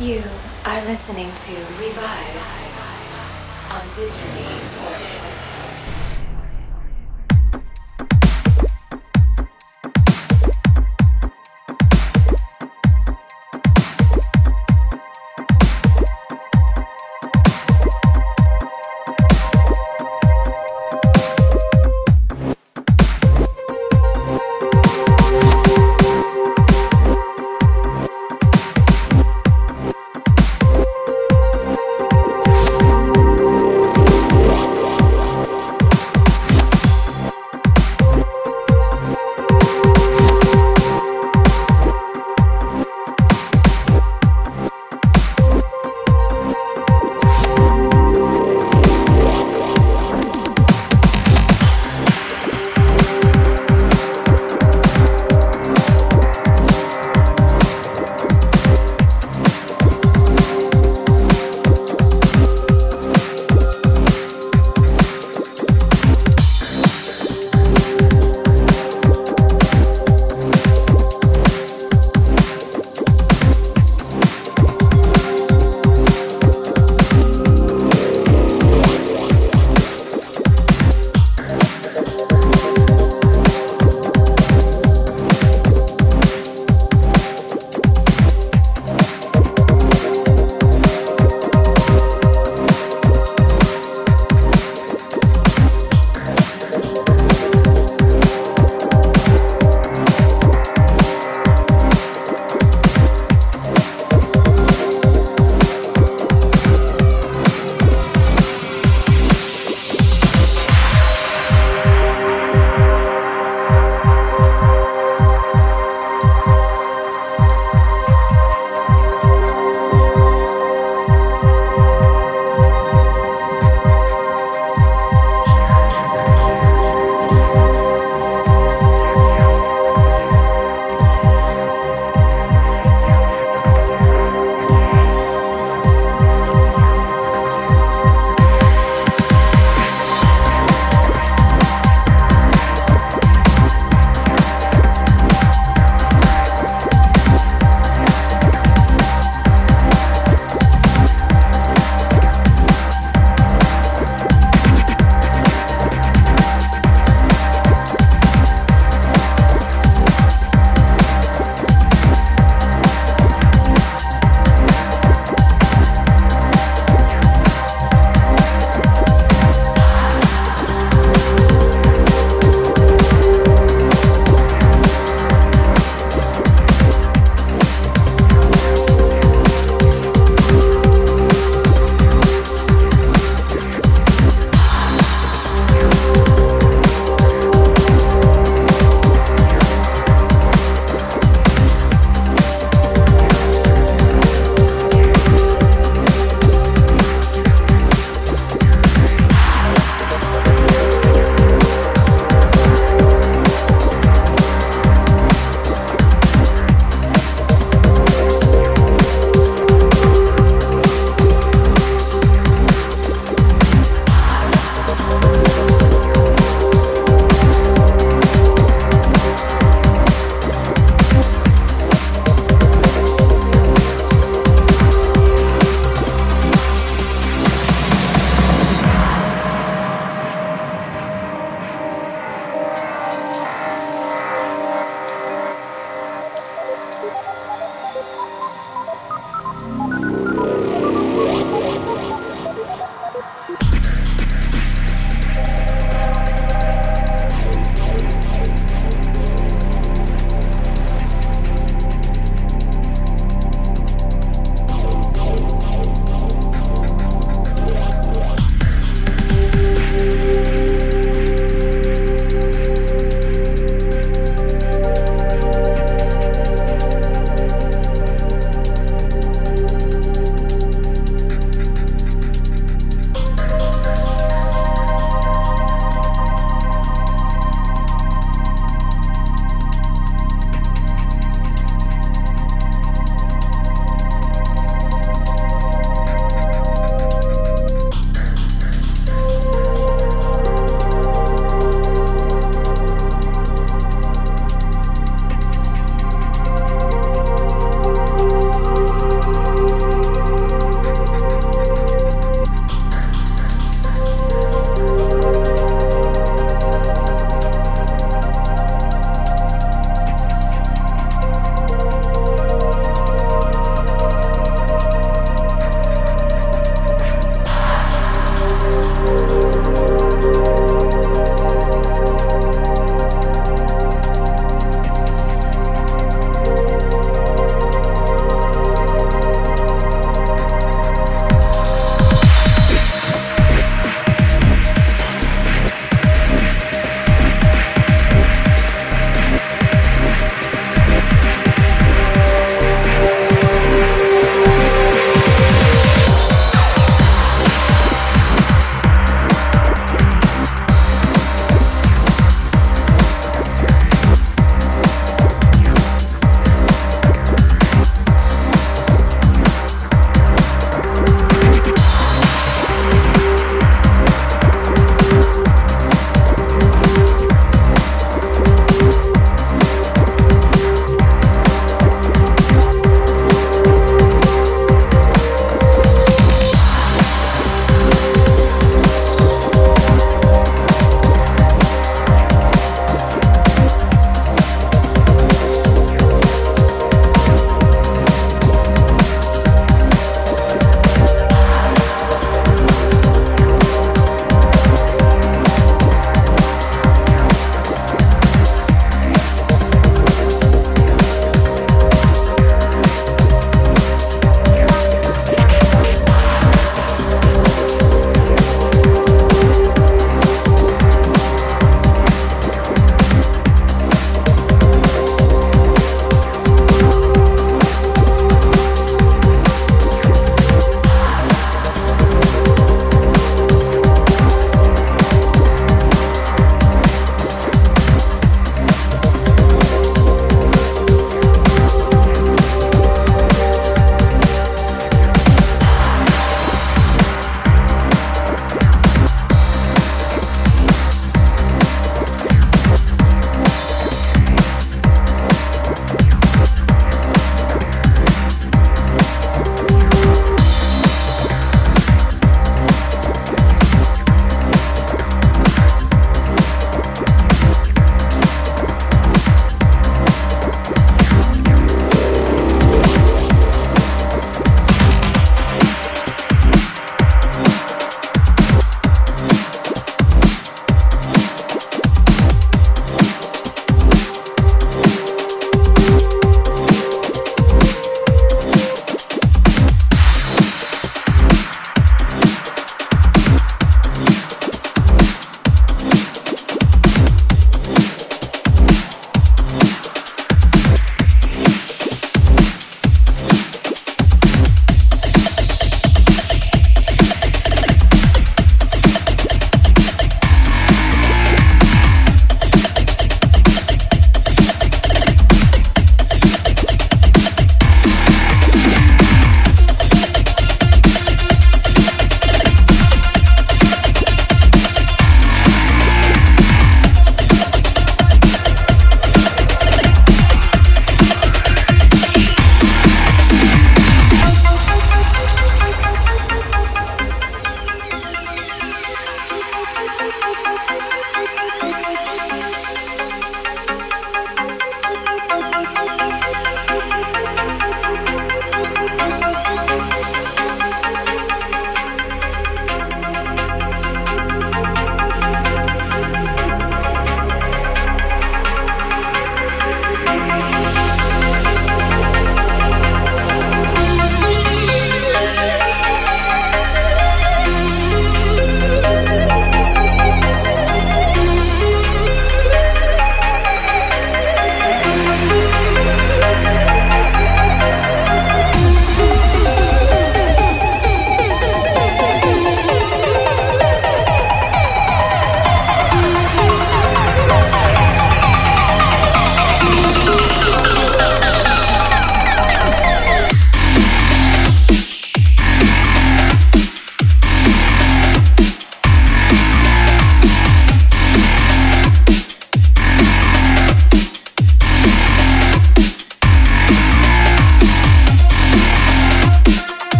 You are listening to Revive on Imported.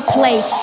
Foreplay.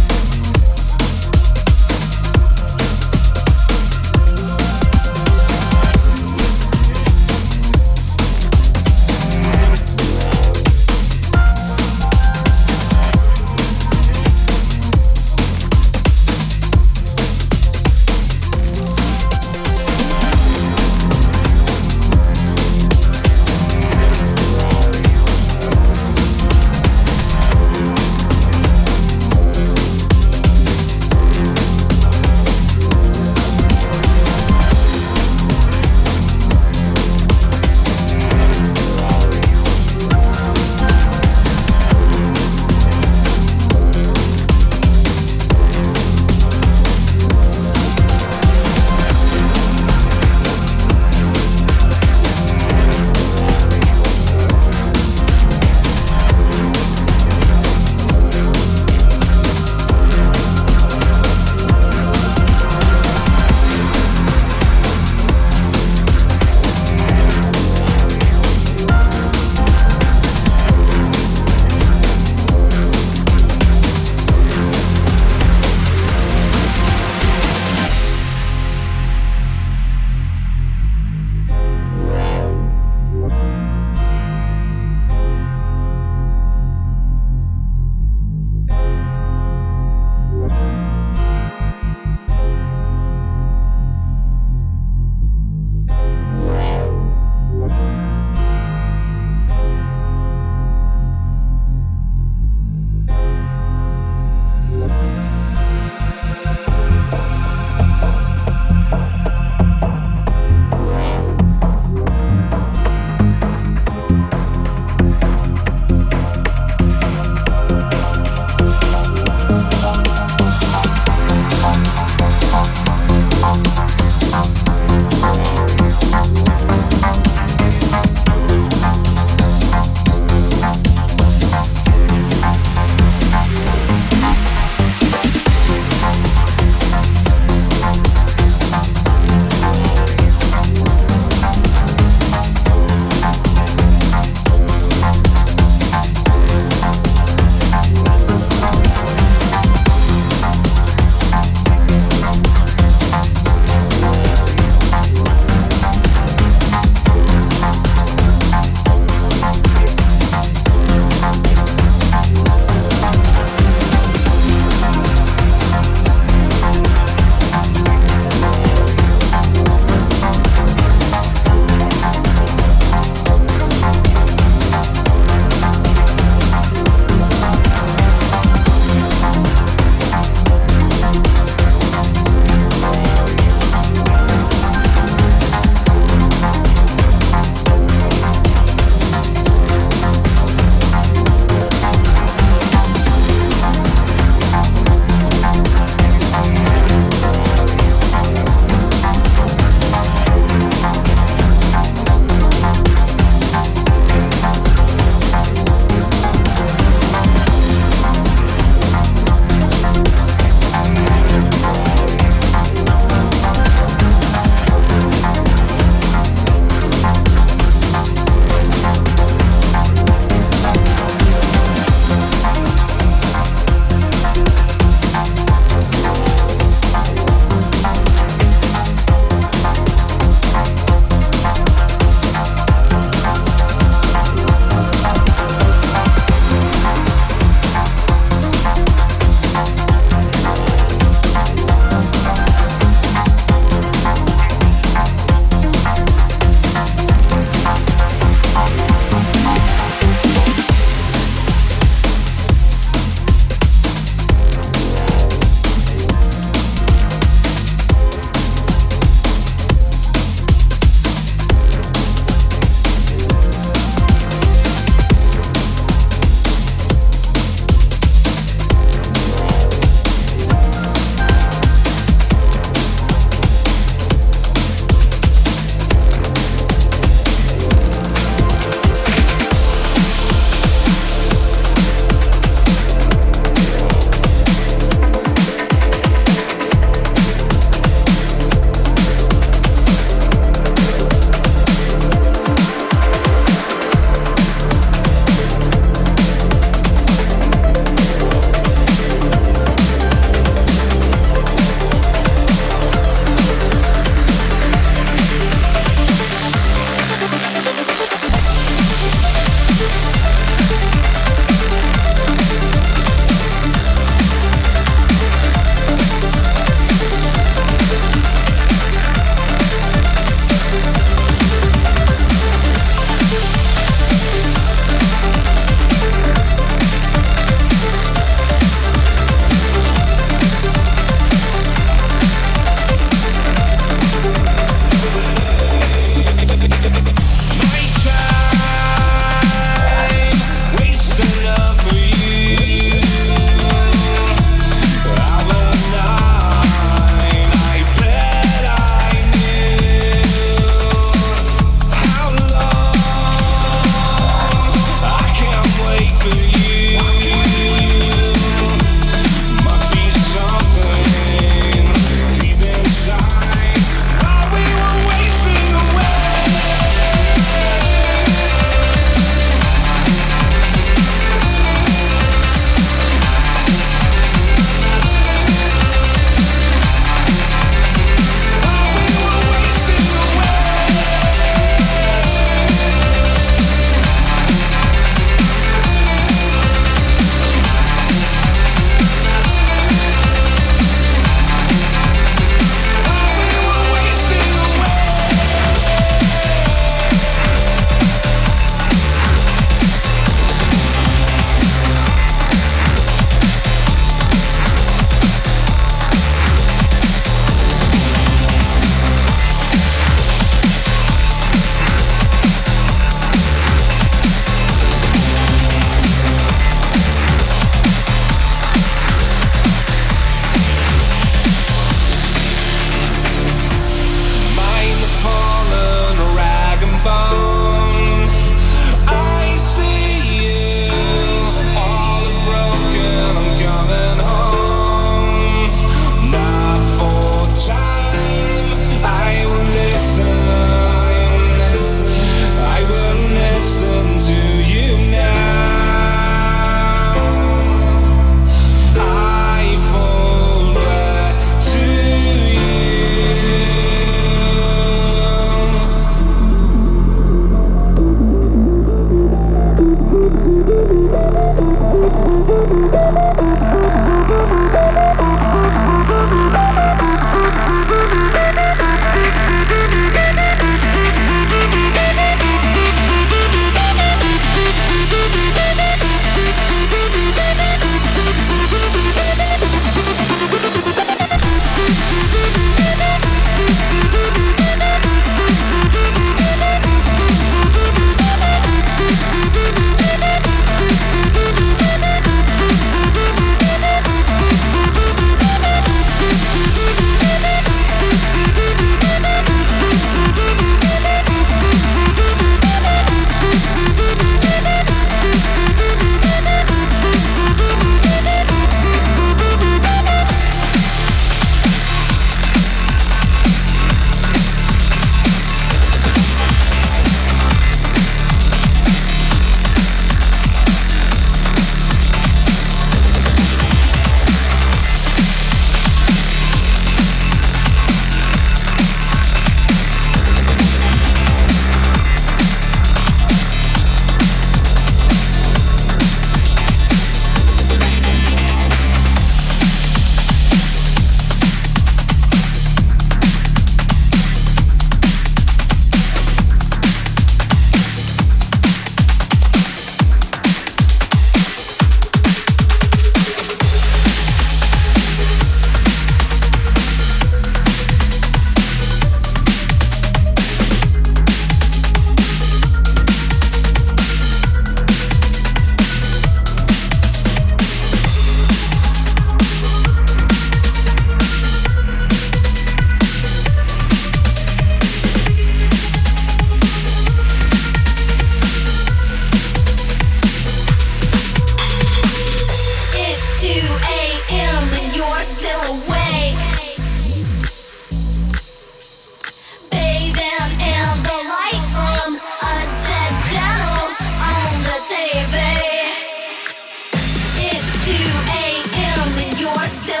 2 a.m. and you're still